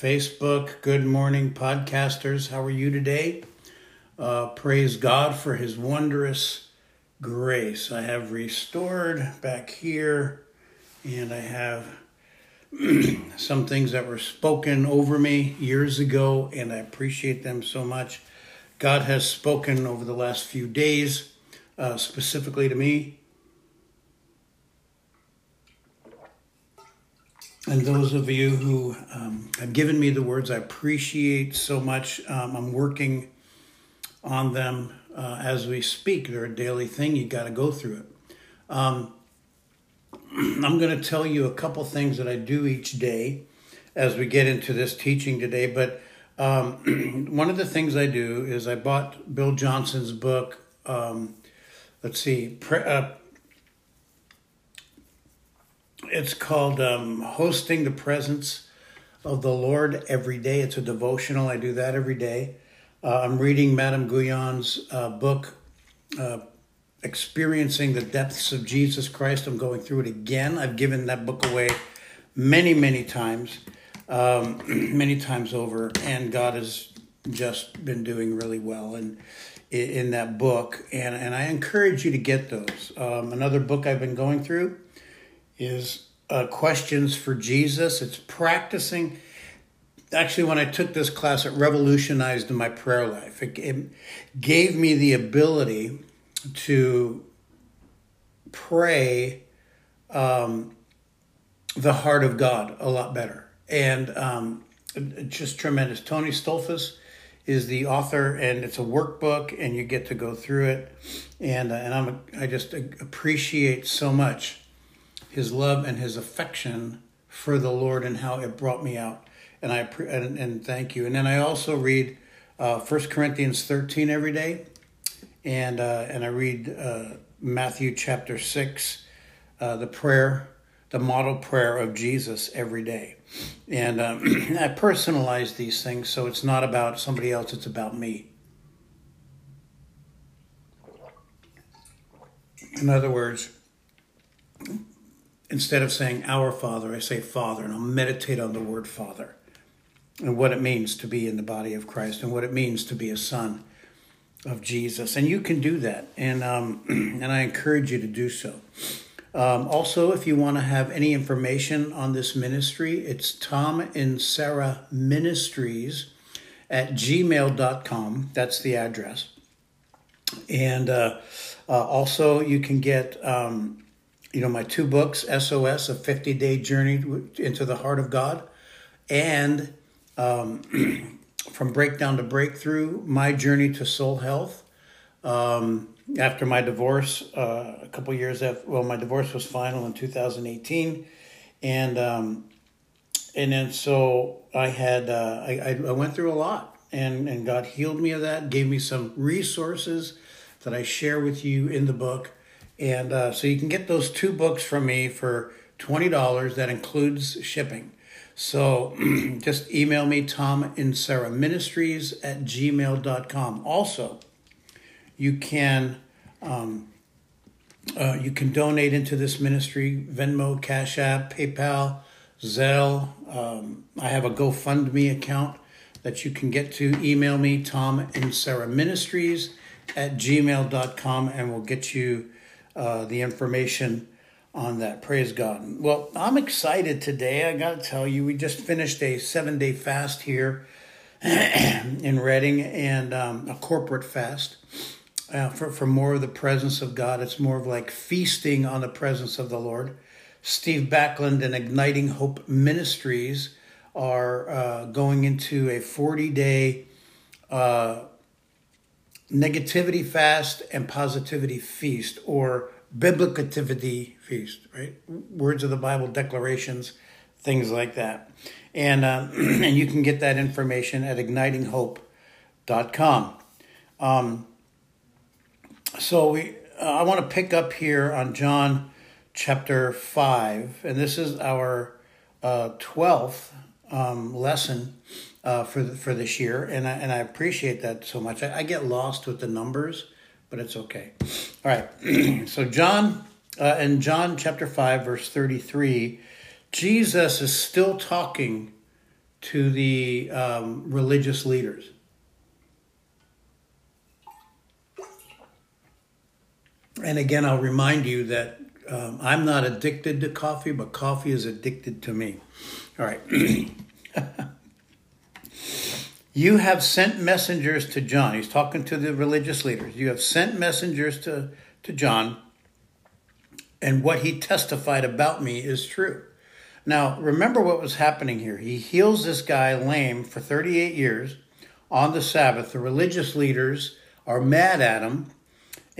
Facebook. Good morning, podcasters. How are you today? Uh, praise God for His wondrous grace. I have restored back here, and I have some things that were spoken over me years ago, and I appreciate them so much. God has spoken over the last few days, uh, specifically to me. And those of you who um, have given me the words, I appreciate so much. Um, I'm working on them uh, as we speak. They're a daily thing. You got to go through it. Um, I'm going to tell you a couple things that I do each day as we get into this teaching today. But um, one of the things I do is I bought Bill Johnson's book. Um, let's see, pre- uh, it's called um, Hosting the Presence of the Lord Every Day. It's a devotional. I do that every day. Uh, I'm reading Madame Guyon's uh, book, uh, Experiencing the Depths of Jesus Christ. I'm going through it again. I've given that book away many, many times, um, many times over, and God has just been doing really well in, in that book. And, and I encourage you to get those. Um, another book I've been going through is uh, Questions for Jesus. It's practicing actually when I took this class, it revolutionized my prayer life. It, it gave me the ability to pray um, the heart of God a lot better, and um, just tremendous. Tony Stoltzfus is the author, and it's a workbook, and you get to go through it, and uh, and I'm I just appreciate so much his love and his affection for the Lord and how it brought me out and I and, and thank you. And then I also read uh, First Corinthians thirteen every day, and uh, and I read uh, Matthew chapter six, uh, the prayer, the model prayer of Jesus every day, and um, I personalize these things so it's not about somebody else; it's about me. In other words, instead of saying our Father, I say Father, and I'll meditate on the word Father and what it means to be in the body of Christ and what it means to be a son of Jesus. And you can do that, and um, and I encourage you to do so. Um, also, if you want to have any information on this ministry, it's Tom and Sarah Ministries at gmail.com. That's the address. And uh, uh, also, you can get, um, you know, my two books, SOS, A 50 Day Journey into the Heart of God, and um, from breakdown to breakthrough, my journey to soul health. Um, after my divorce, uh, a couple years after, well, my divorce was final in 2018, and um, and then so I had uh, I, I went through a lot, and and God healed me of that, gave me some resources that I share with you in the book, and uh, so you can get those two books from me for twenty dollars. That includes shipping. So just email me, Tom and Sarah Ministries at gmail.com. Also, you can um, uh, you can donate into this ministry, Venmo, Cash App, PayPal, Zelle. Um, I have a GoFundMe account that you can get to. Email me, Tom and Sarah Ministries at gmail.com, and we'll get you uh, the information on that. Praise God. Well, I'm excited today. I got to tell you, we just finished a seven day fast here in Redding and um, a corporate fast. Uh, for, for more of the presence of God. It's more of like feasting on the presence of the Lord. Steve Backlund and Igniting Hope Ministries are uh, going into a 40 day uh, negativity fast and positivity feast, or biblicativity feast, right? Words of the Bible, declarations, things like that. And, uh, and you can get that information at ignitinghope.com. Um, so we, uh, I want to pick up here on John chapter 5, and this is our uh, 12th um, lesson uh, for, the, for this year, and I, and I appreciate that so much. I, I get lost with the numbers but it's okay. All right. so, John, uh, in John chapter 5, verse 33, Jesus is still talking to the um, religious leaders. And again, I'll remind you that um, I'm not addicted to coffee, but coffee is addicted to me. All right. you have sent messengers to John. He's talking to the religious leaders. You have sent messengers to, to John, and what he testified about me is true. Now, remember what was happening here. He heals this guy lame for 38 years on the Sabbath. The religious leaders are mad at him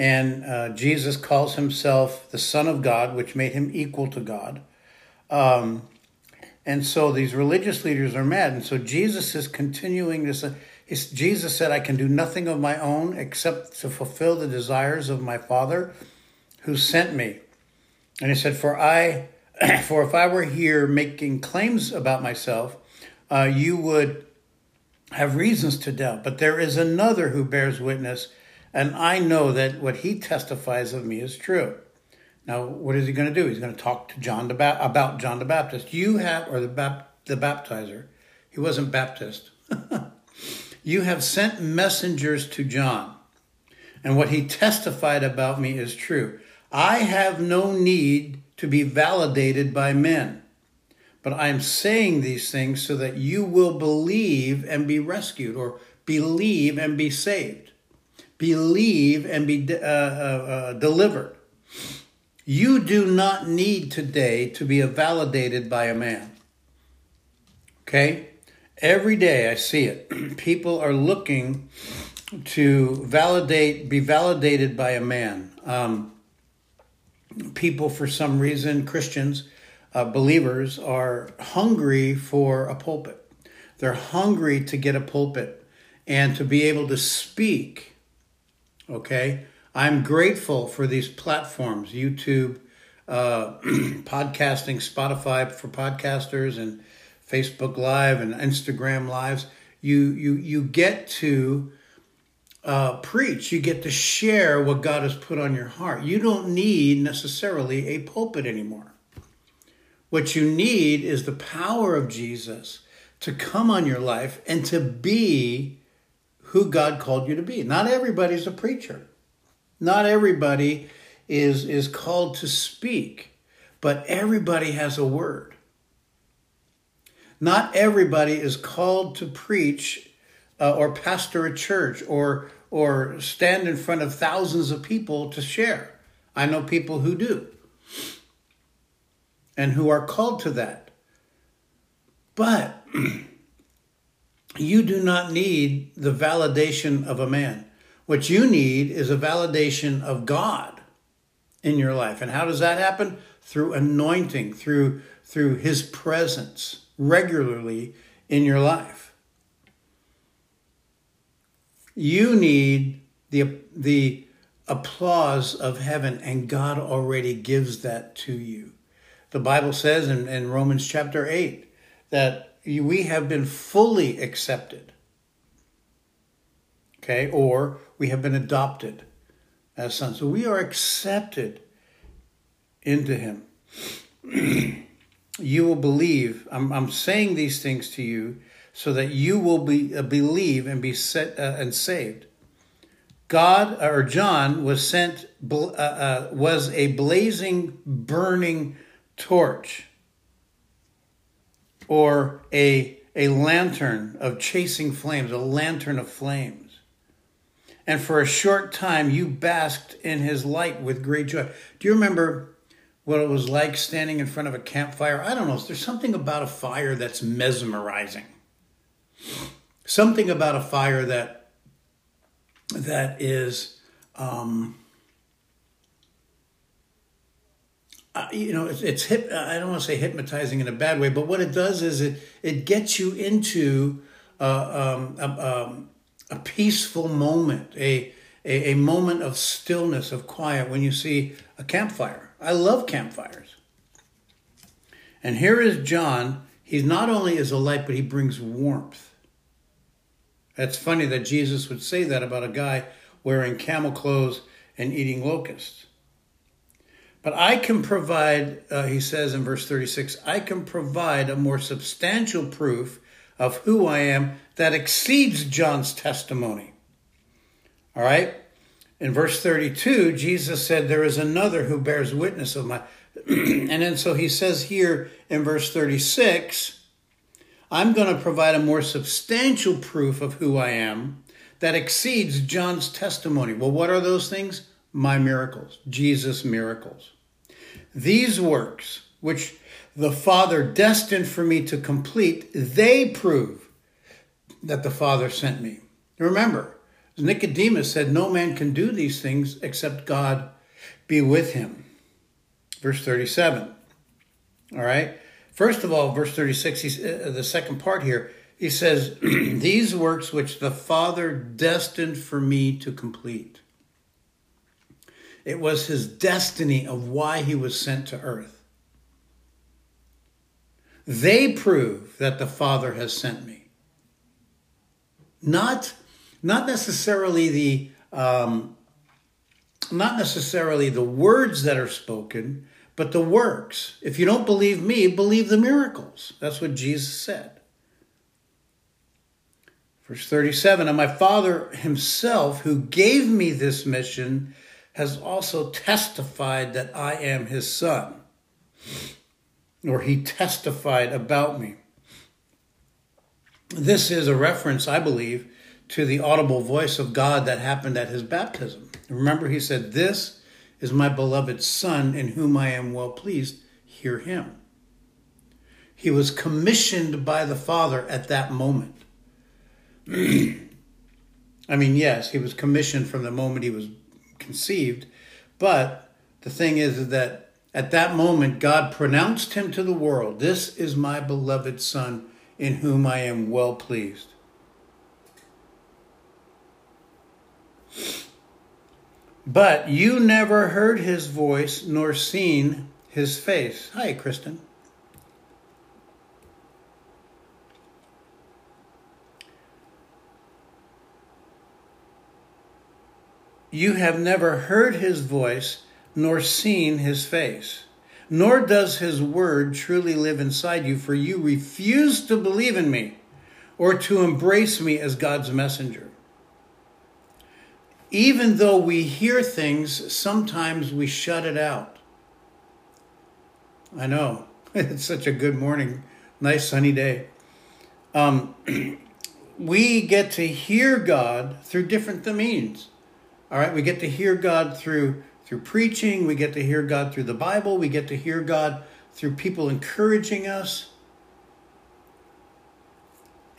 and uh, Jesus calls himself the Son of God, which made him equal to God. Um, and so these religious leaders are mad. And so Jesus is continuing this. Jesus said, I can do nothing of my own except to fulfill the desires of my Father who sent me. And he said, For I, for if I were here making claims about myself, uh, you would have reasons to doubt. But there is another who bears witness and I know that what he testifies of me is true. Now, what is he going to do? He's going to talk to John the ba- about John the Baptist. You have, or the, bap- the baptizer. He wasn't Baptist. you have sent messengers to John, and what he testified about me is true. I have no need to be validated by men, but I am saying these things so that you will believe and be rescued, or believe and be saved believe and be uh, uh, uh, delivered. You do not need today to be validated by a man. Okay? Every day I see it. People are looking to validate, be validated by a man. Um, people, for some reason, Christians, uh, believers, are hungry for a pulpit. They're hungry to get a pulpit and to be able to speak Okay. I'm grateful for these platforms YouTube, uh, podcasting, Spotify for podcasters, and Facebook Live and Instagram Lives. You, you, you get to uh, preach, you get to share what God has put on your heart. You don't need necessarily a pulpit anymore. What you need is the power of Jesus to come on your life and to be who God called you to be. Not everybody's a preacher. Not everybody is is called to speak, but everybody has a word. Not everybody is called to preach uh, or pastor a church or or stand in front of thousands of people to share. I know people who do and who are called to that. But you do not need the validation of a man. What you need is a validation of God in your life. And how does that happen? Through anointing, through through his presence regularly in your life. You need the the applause of heaven and God already gives that to you. The Bible says in, in Romans chapter 8 that we have been fully accepted. Okay, or we have been adopted as sons. So we are accepted into Him. you will believe. I'm, I'm saying these things to you so that you will be uh, believe and be set uh, and saved. God or John was sent uh, uh, was a blazing, burning torch or a, a lantern of chasing flames, a lantern of flames. And for a short time, you basked in his light with great joy. Do you remember what it was like standing in front of a campfire? I don't know. There's something about a fire that's mesmerizing. Something about a fire that that is um, uh, you know, it's, it's hip, I don't want to say hypnotizing in a bad way, but what it does is it it gets you into uh, um, um, a, peaceful moment, a, a, a moment of stillness, of quiet when you see a campfire. I love campfires. And here is John. He's not only is a light, but he brings warmth. That's funny that Jesus would say that about a guy wearing camel clothes and eating locusts. But I can provide, uh, he says in verse 36, I can provide a more substantial proof of who I am that exceeds John's testimony. All right? In verse 32, Jesus said, There is another who bears witness of my. and then so he says here in verse 36, I'm going to provide a more substantial proof of who I am that exceeds John's testimony. Well, what are those things? My miracles, Jesus' miracles. These works, which the Father destined for me to complete, they prove that the Father sent me. Remember, Nicodemus said, No man can do these things except God be with him. Verse 37. All right. First of all, verse 36, uh, the second part here, he says, These works which the Father destined for me to complete. It was his destiny of why he was sent to earth. They prove that the Father has sent me. Not, not necessarily the um, not necessarily the words that are spoken, but the works. If you don't believe me, believe the miracles. That's what Jesus said. Verse 37 And my Father himself, who gave me this mission, has also testified that I am his son. Or he testified about me. This is a reference, I believe, to the audible voice of God that happened at his baptism. Remember, he said, This is my beloved Son in whom I am well pleased. Hear him. He was commissioned by the Father at that moment. I mean, yes, he was commissioned from the moment he was conceived, but the thing is that at that moment, God pronounced him to the world, This is my beloved Son in whom I am well pleased. But you never heard his voice nor seen his face. Hi, Kristen. You have never heard his voice nor seen his face, nor does his word truly live inside you, for you refuse to believe in me or to embrace me as God's messenger even though we hear things, sometimes we shut it out. I know. It's such a good morning, nice sunny day. Um, we get to hear God through different means. All right, we get to hear God through through preaching, we get to hear God through the Bible, we get to hear God through people encouraging us.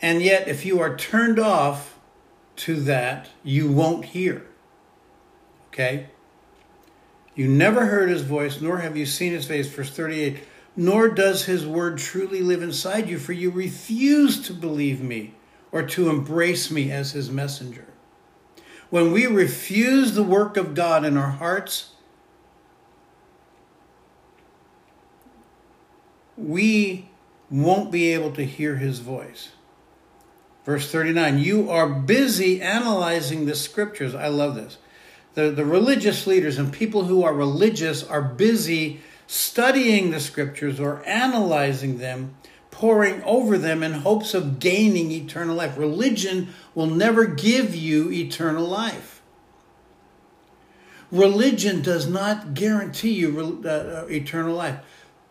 And yet if you are turned off to that you won't hear. Okay? You never heard his voice, nor have you seen his face. Verse 38 Nor does his word truly live inside you, for you refuse to believe me or to embrace me as his messenger. When we refuse the work of God in our hearts, we won't be able to hear his voice. Verse 39 You are busy analyzing the scriptures. I love this. The, the religious leaders and people who are religious are busy studying the scriptures or analyzing them, poring over them in hopes of gaining eternal life. Religion will never give you eternal life. Religion does not guarantee you uh, uh eternal life.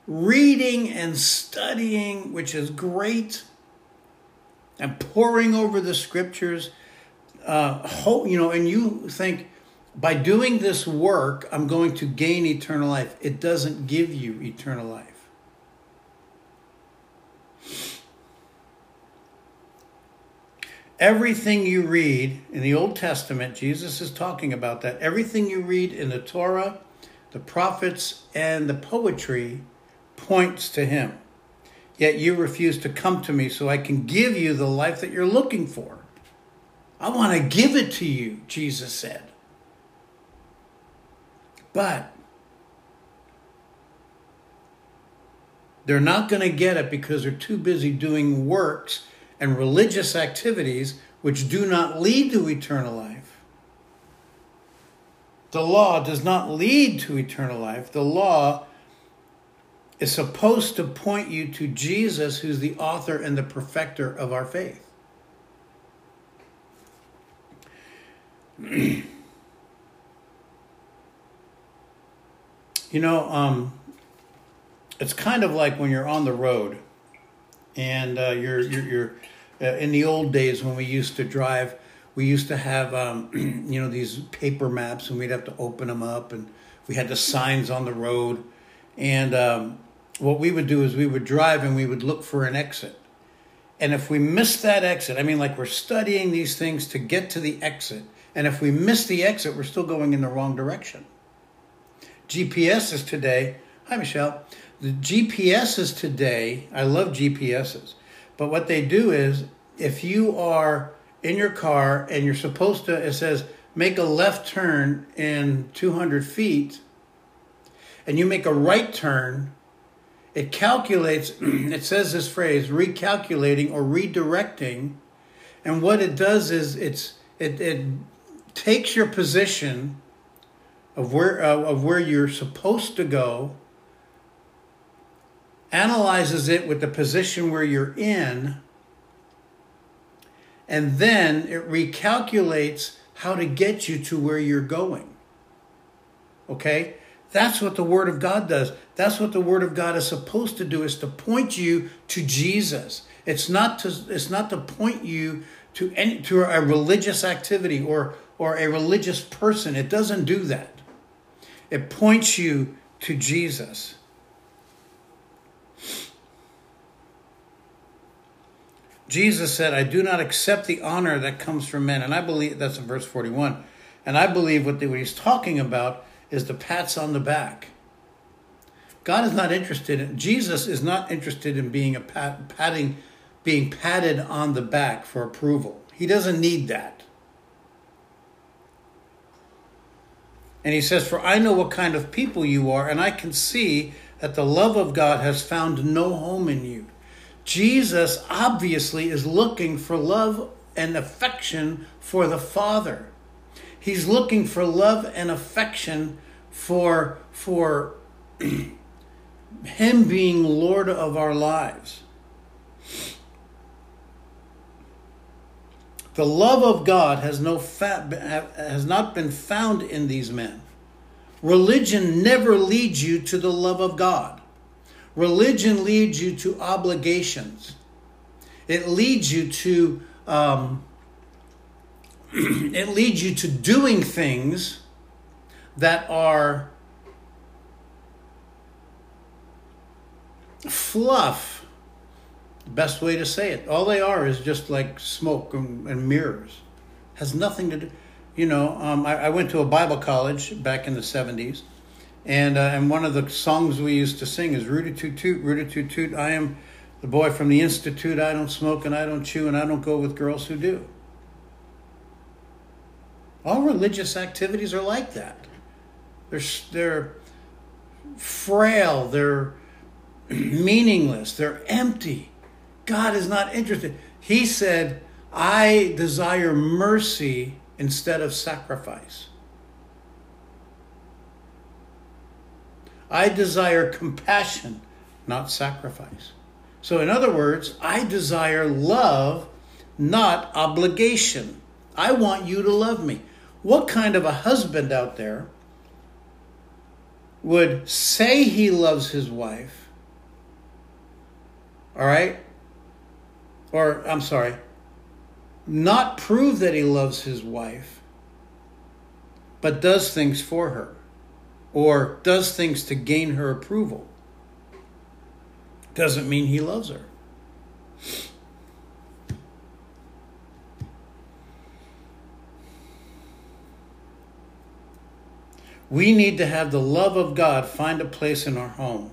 Reading and studying, which is great, and pouring over the scriptures, uh, hope, you know, and you think, by doing this work, I'm going to gain eternal life. It doesn't give you eternal life. Everything you read in the Old Testament, Jesus is talking about that. Everything you read in the Torah, the prophets, and the poetry points to Him. Yet you refuse to come to me so I can give you the life that you're looking for. I want to give it to you, Jesus said. But they're not going to get it because they're too busy doing works and religious activities which do not lead to eternal life. The law does not lead to eternal life. The law is supposed to point you to Jesus, who's the author and the perfecter of our faith. you know, um, it's kind of like when you're on the road and uh, you're you're, you're in the old days when we used to drive we used to have um, you know these paper maps and we'd have to open them up and we had the signs on the road. And um, what we would do is we would drive and we would look for an exit. And if we missed that exit i mean like we're studying these things to get to the exit. And if we miss the exit we're still going in the wrong direction. Gps is today hi michelle. The GPS is today i love gps's but what they do is if you are in your car and you're supposed to, it says, make a left turn in 200 feet, and you make a right turn, it calculates, it says this phrase, recalculating or redirecting. And what it does is it's it, it takes your position of where uh, of where you're supposed to go, analyzes it with the position where you're in, and then it recalculates how to get you to where you're going. Okay? That's what the Word of God does. That's what the Word of God is supposed to do, is to point you to Jesus. It's not to, it's not to point you to any to a religious activity or or a religious person. It doesn't do that. It points you to Jesus. Jesus said, I do not accept the honor that comes from men. And I believe that's in verse 41. And I believe what, the, what he's talking about is the pats on the back. God is not interested in, Jesus is not interested in being a pat, patting, being patted on the back for approval. He doesn't need that. And he says, For I know what kind of people you are, and I can see that the love of God has found no home in you. Jesus obviously is looking for love and affection for the Father. He's looking for love and affection for, for Him being Lord of our lives. The love of God has, no has not been found in these men. Religion never leads you to the love of God. Religion leads you to obligations. It leads you to um, it leads you to doing things that are fluff. Best way to say it. All they are is just like smoke and, and mirrors. Has nothing to do. You know, um, I, I went to a Bible college back in the seventies and uh, and one of the songs we used to sing is "Rooty Toot Toot, Rooty Toot Toot." I am the boy from the institute. I don't smoke and I don't chew and I don't go with girls who do. All religious activities are like that. They're they're frail. They're meaningless. They're empty. God is not interested. He said, "I desire mercy instead of sacrifice." I desire compassion, not sacrifice. So, in other words, I desire love, not obligation. I want you to love me. What kind of a husband out there would say he loves his wife? All right? Or, I'm sorry, not prove that he loves his wife, but does things for her? Or does things to gain her approval doesn't mean he loves her. We need to have the love of God find a place in our home,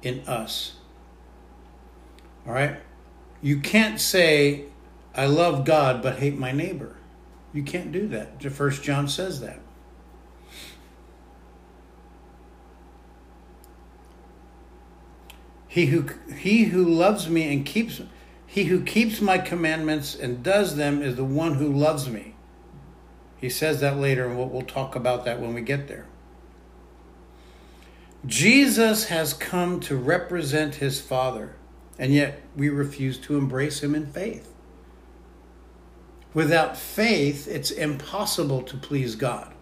in us. All right? You can't say, I love God but hate my neighbor. You can't do that. First John says that. He who he who loves me and keeps he who keeps my commandments and does them is the one who loves me. He says that later, and we'll, we'll talk about that when we get there. Jesus has come to represent his Father, and yet we refuse to embrace him in faith. Without faith, it's impossible to please God.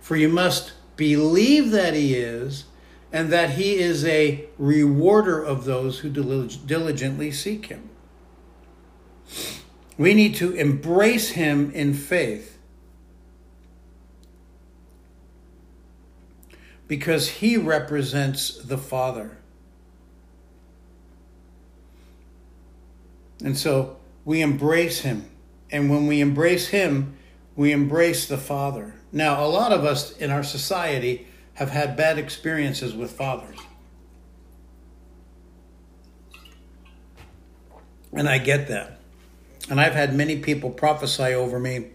For you must believe that he is, and that he is a rewarder of those who diligently seek him. We need to embrace him in faith because he represents the Father. And so we embrace him. And when we embrace him, we embrace the Father. Now, a lot of us in our society have had bad experiences with fathers. And I get that. And I've had many people prophesy over me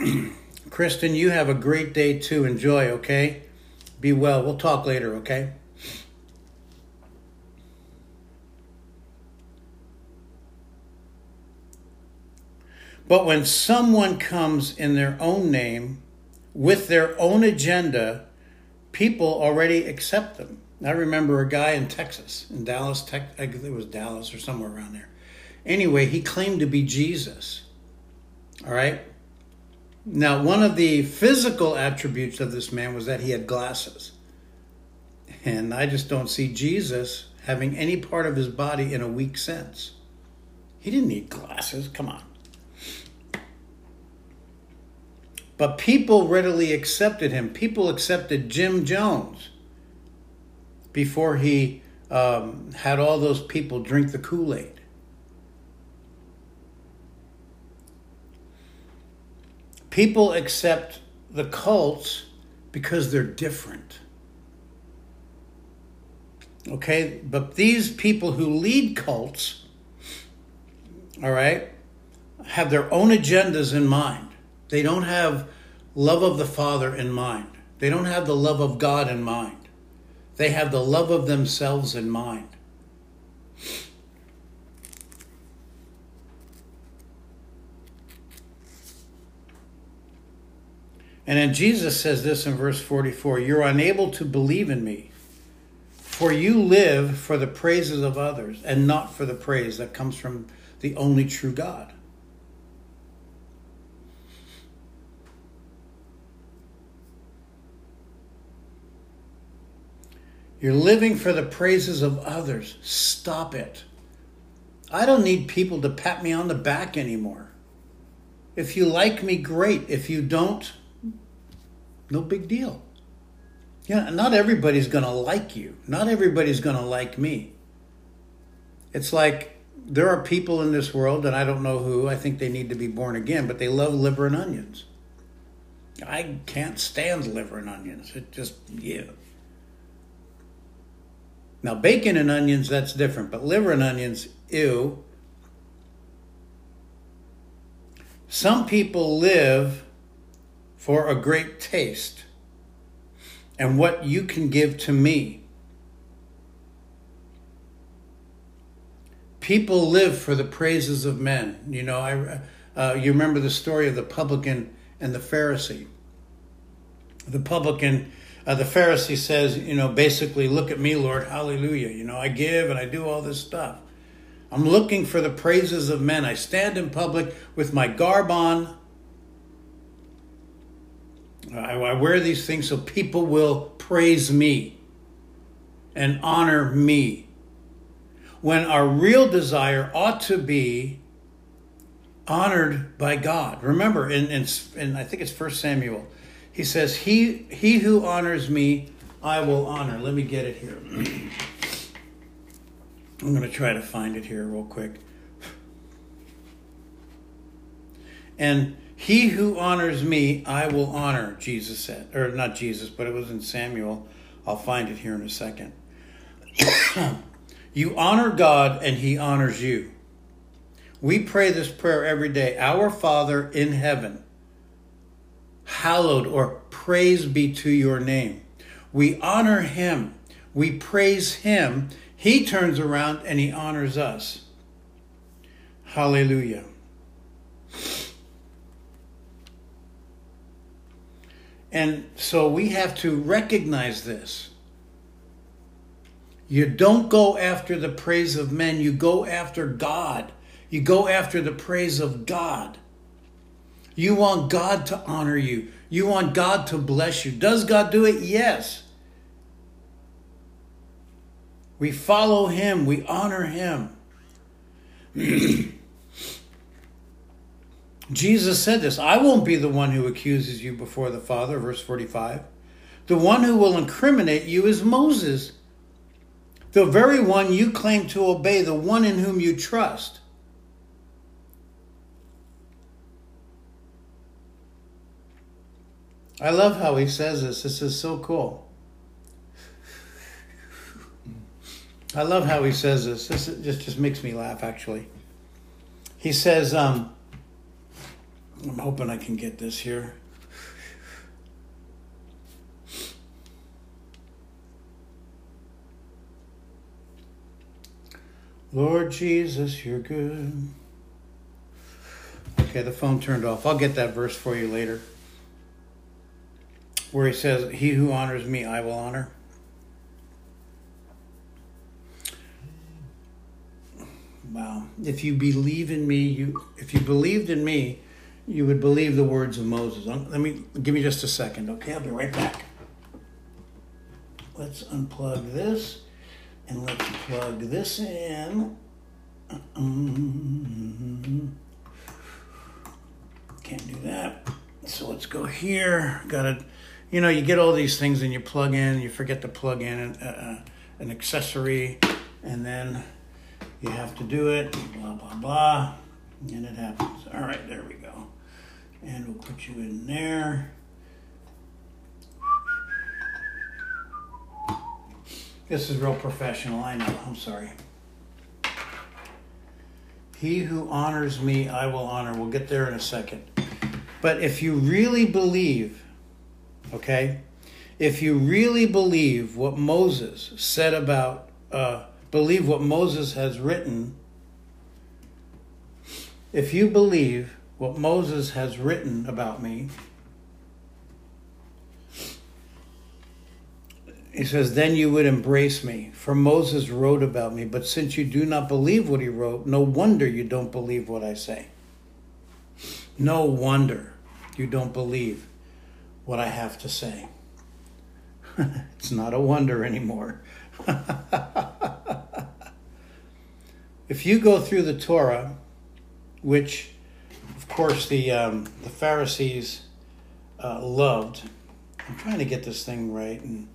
Kristen, you have a great day too. Enjoy, okay? Be well. We'll talk later, okay? But when someone comes in their own name with their own agenda, people already accept them. I remember a guy in Texas, in Dallas, Texas, I think it was Dallas or somewhere around there. Anyway, he claimed to be Jesus. All right? Now, one of the physical attributes of this man was that he had glasses. And I just don't see Jesus having any part of his body in a weak sense. He didn't need glasses. Come on. But people readily accepted him. People accepted Jim Jones before he um, had all those people drink the Kool Aid. People accept the cults because they're different. Okay, but these people who lead cults, all right, have their own agendas in mind. They don't have love of the Father in mind. They don't have the love of God in mind. They have the love of themselves in mind. And then Jesus says this in verse 44 You're unable to believe in me, for you live for the praises of others and not for the praise that comes from the only true God. You're living for the praises of others. Stop it. I don't need people to pat me on the back anymore. If you like me, great. If you don't, no big deal. Yeah, not everybody's going to like you. Not everybody's going to like me. It's like there are people in this world, and I don't know who, I think they need to be born again, but they love liver and onions. I can't stand liver and onions. It just, yeah. Now, bacon and onions, that's different, but liver and onions, ew. Some people live for a great taste and what you can give to me. People live for the praises of men. You know, I, uh, you remember the story of the publican and the Pharisee. The publican, uh, the Pharisee says, you know, basically, look at me, Lord, hallelujah. You know, I give and I do all this stuff. I'm looking for the praises of men. I stand in public with my garb on, I, I wear these things so people will praise me and honor me. When our real desire ought to be honored by God. Remember, in, in, in I think it's First Samuel, he says, he, he who honors me, I will honor. Let me get it here. I'm going to try to find it here real quick. And he who honors me, I will honor, Jesus said. Or not Jesus, but it was in Samuel. I'll find it here in a second. you honor God, and he honors you. We pray this prayer every day Our Father in heaven, hallowed or praise be to your name. We honor him, we praise him. He turns around and he honors us. Hallelujah. And so we have to recognize this. You don't go after the praise of men, you go after God. You go after the praise of God. You want God to honor you. You want God to bless you. Does God do it? Yes. We follow Him, we honor Him. Jesus said this I won't be the one who accuses you before the Father, verse 45. The one who will incriminate you is Moses, the very one you claim to obey, the one in whom you trust. I love how he says this. This is so cool. I love how he says this. This just, just makes me laugh, actually. He says, um, I'm hoping I can get this here. Lord Jesus, you're good. Okay, the phone turned off. I'll get that verse for you later. Where he says, He who honors me, I will honor. Wow. If you believe in me, you if you believed in me, you would believe the words of Moses. Um, let me give me just a second, okay? I'll be right back. Let's unplug this and let's plug this in. Can't do that. So let's go here. Got to, you know, you get all these things and you plug in, you forget to plug in an, uh, an accessory, and then you have to do it, blah, blah, blah, and it happens. All right, there we go. And we'll put you in there. This is real professional, I know. I'm sorry. He who honors me, I will honor. We'll get there in a second. But if you really believe, okay, if you really believe what Moses said about, uh, believe what Moses has written, if you believe what Moses has written about me. He says, Then you would embrace me, for Moses wrote about me. But since you do not believe what he wrote, no wonder you don't believe what I say. No wonder you don't believe what I have to say. it's not a wonder anymore. if you go through the Torah, which of course, the um, the Pharisees uh, loved. I'm trying to get this thing right, and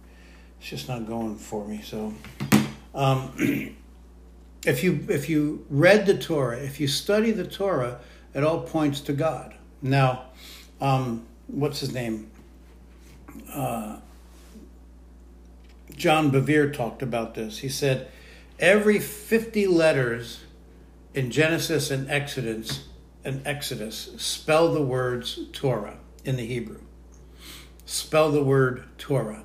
it's just not going for me. So, um, if you if you read the Torah, if you study the Torah, it all points to God. Now, um, what's his name? Uh, John Bevere talked about this. He said, every 50 letters in Genesis and Exodus and Exodus spell the words Torah in the Hebrew. Spell the word Torah.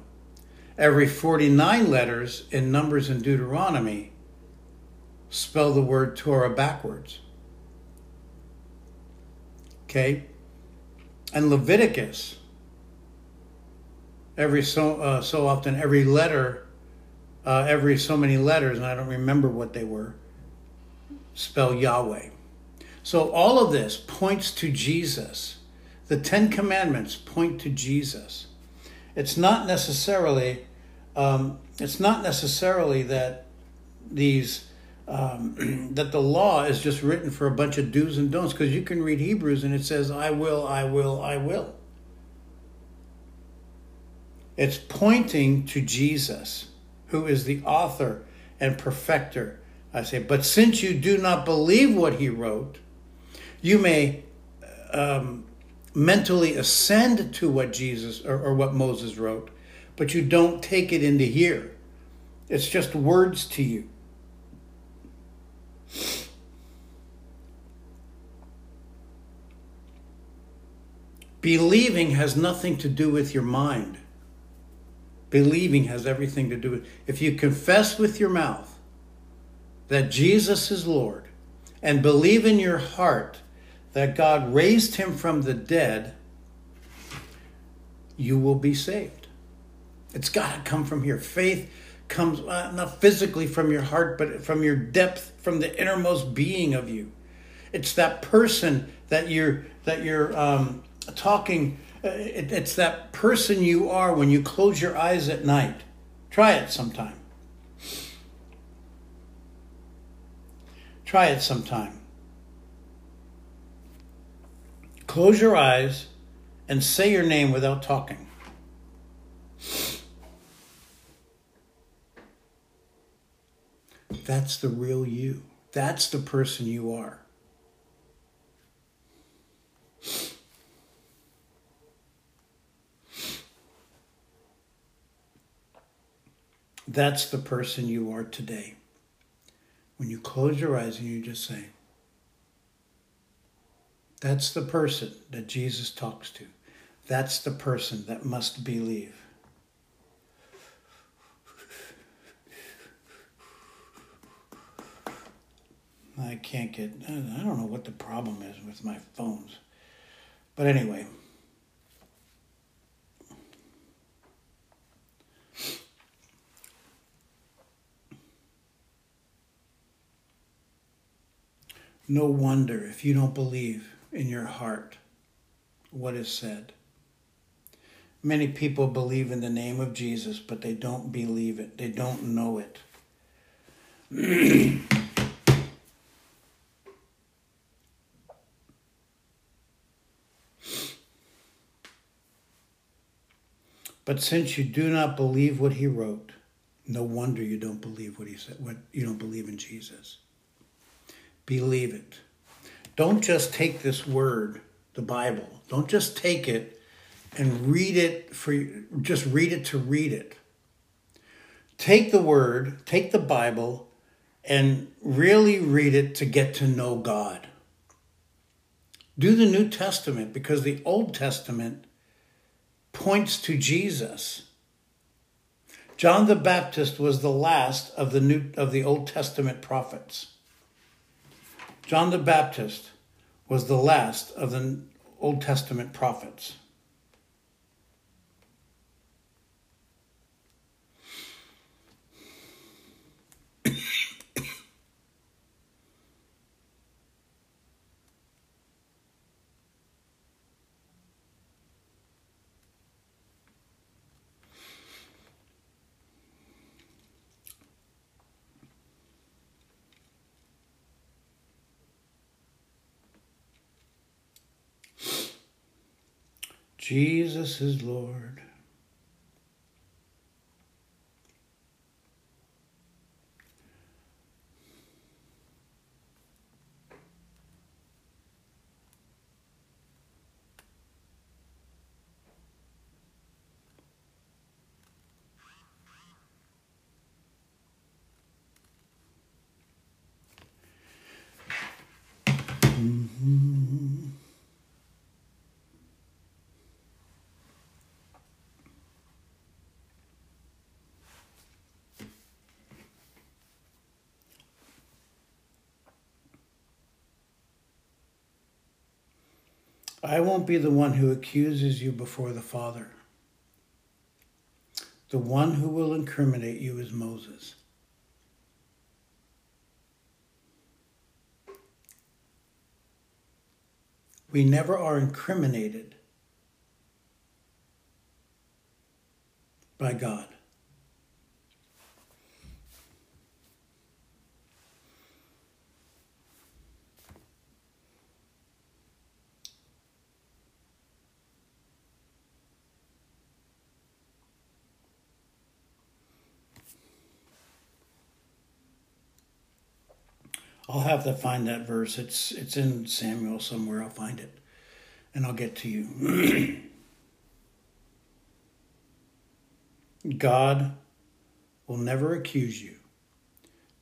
Every 49 letters in Numbers and Deuteronomy spell the word Torah backwards. Okay? And Leviticus, every so, uh, so often, every letter, uh, every so many letters, and I don't remember what they were, spell Yahweh. So all of this points to Jesus. The Ten Commandments point to Jesus. It's not necessarily, um, it's not necessarily that these um, that the law is just written for a bunch of do's and don'ts because you can read Hebrews and it says, I will, I will, I will. It's pointing to Jesus, who is the author and perfecter. I say, but since you do not believe what he wrote, you may um, mentally ascend to what Jesus or, or what Moses wrote, but you don't take it into here. It's just words to you. Believing has nothing to do with your mind. Believing has everything to do with if you confess with your mouth that Jesus is Lord and believe in your heart that God raised him from the dead, you will be saved. It's got to come from here. Faith comes uh, not physically from your heart, but from your depth, from the innermost being of you. It's that person that you're that you're um, talking. Uh, it, it's that person you are when you close your eyes at night. Try it sometime. Try it sometime. Close your eyes and say your name without talking. That's the real you. That's the person you are. That's the person you are today. When you close your eyes and you just say, that's the person that Jesus talks to. That's the person that must believe. I can't get, I don't know what the problem is with my phones. But anyway. No wonder if you don't believe in your heart what is said. Many people believe in the name of Jesus, but they don't believe it. They don't know it. but since you do not believe what he wrote, no wonder you don't believe what he said, what you don't believe in Jesus. Believe it. Don't just take this word, the Bible. Don't just take it and read it for just read it to read it. Take the word, take the Bible and really read it to get to know God. Do the New Testament because the Old Testament points to Jesus. John the Baptist was the last of the new of the Old Testament prophets. John the Baptist was the last of the Old Testament prophets. Jesus is Lord. I won't be the one who accuses you before the Father. The one who will incriminate you is Moses. We never are incriminated by God. I'll have to find that verse. It's it's in Samuel somewhere. I'll find it, and I'll get to you. God will never accuse you.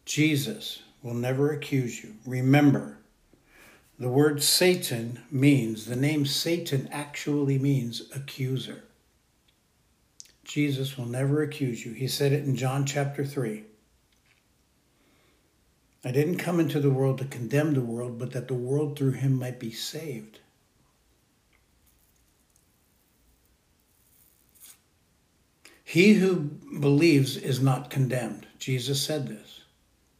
Jesus will never accuse you. Remember, the word Satan means, the name Satan actually means accuser. Jesus will never accuse you. He said it in John chapter 3. I didn't come into the world to condemn the world, but that the world through him might be saved. He who believes is not condemned. Jesus said this.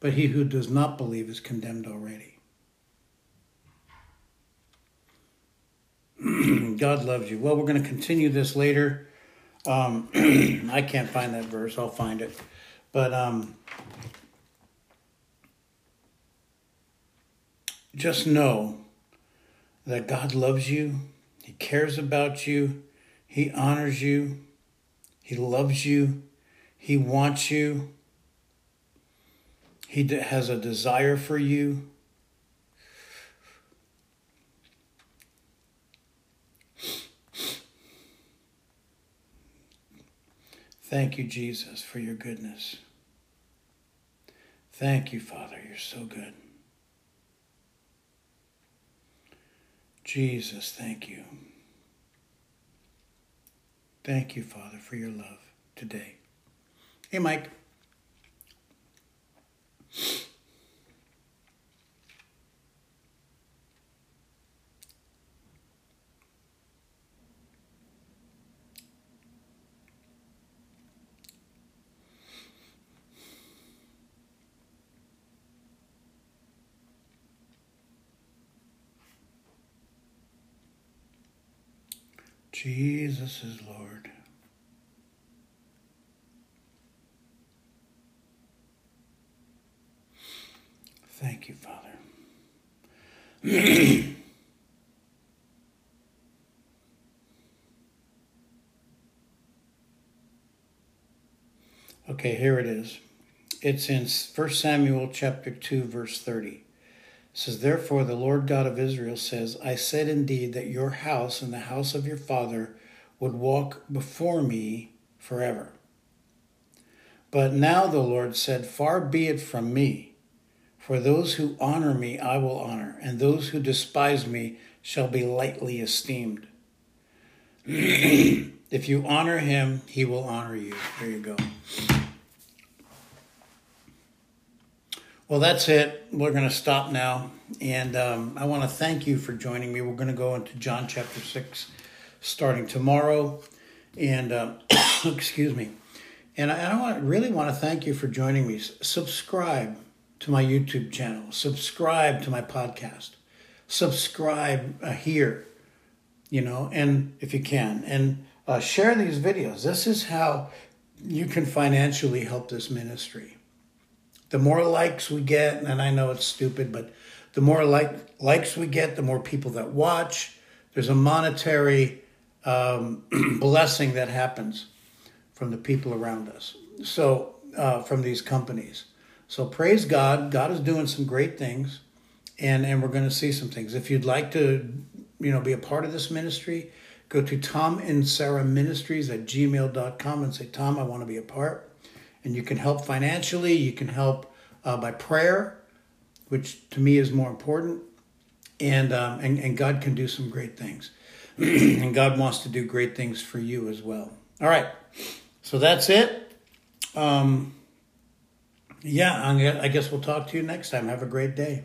But he who does not believe is condemned already. God loves you. Well, we're going to continue this later. Um, I can't find that verse. I'll find it. But um, just know that God loves you, He cares about you, He honors you, He loves you, He wants you, He has a desire for you. Thank you, Jesus, for your goodness. Thank you, Father. You're so good. Jesus, thank you. Thank you, Father, for your love today. Hey, Mike. Jesus is Lord. Thank you, Father. okay, here it is. It's in 1 Samuel chapter 2 verse 30 says, Therefore, the Lord God of Israel says, I said indeed that your house and the house of your father would walk before me forever. But now the Lord said, Far be it from me. For those who honor me I will honor, and those who despise me shall be lightly esteemed. if you honor him, he will honor you. There you go. Well, that's it. We're going to stop now. And um, I want to thank you for joining me. We're going to go into John chapter 6 starting tomorrow. And uh, excuse me. And I, I want, really want to thank you for joining me. Subscribe to my YouTube channel, subscribe to my podcast, subscribe uh, here, you know, and if you can, and uh, share these videos. This is how you can financially help this ministry the more likes we get, and I know it's stupid, but the more like likes we get, the more people that watch. There's a monetary um, blessing that happens from the people around us. So uh, from these companies. So praise God. God is doing some great things, and and we're going to see some things. If you'd like to, you know, be a part of this ministry, go to Tom and Sarah Ministries at gmail.com and say, Tom, I want to be a part and you can help financially. You can help uh, by prayer, which to me is more important. And, um, and, and God can do some great things. and God wants to do great things for you as well. All right. So that's it. Um, yeah, I guess we'll talk to you next time. Have a great day.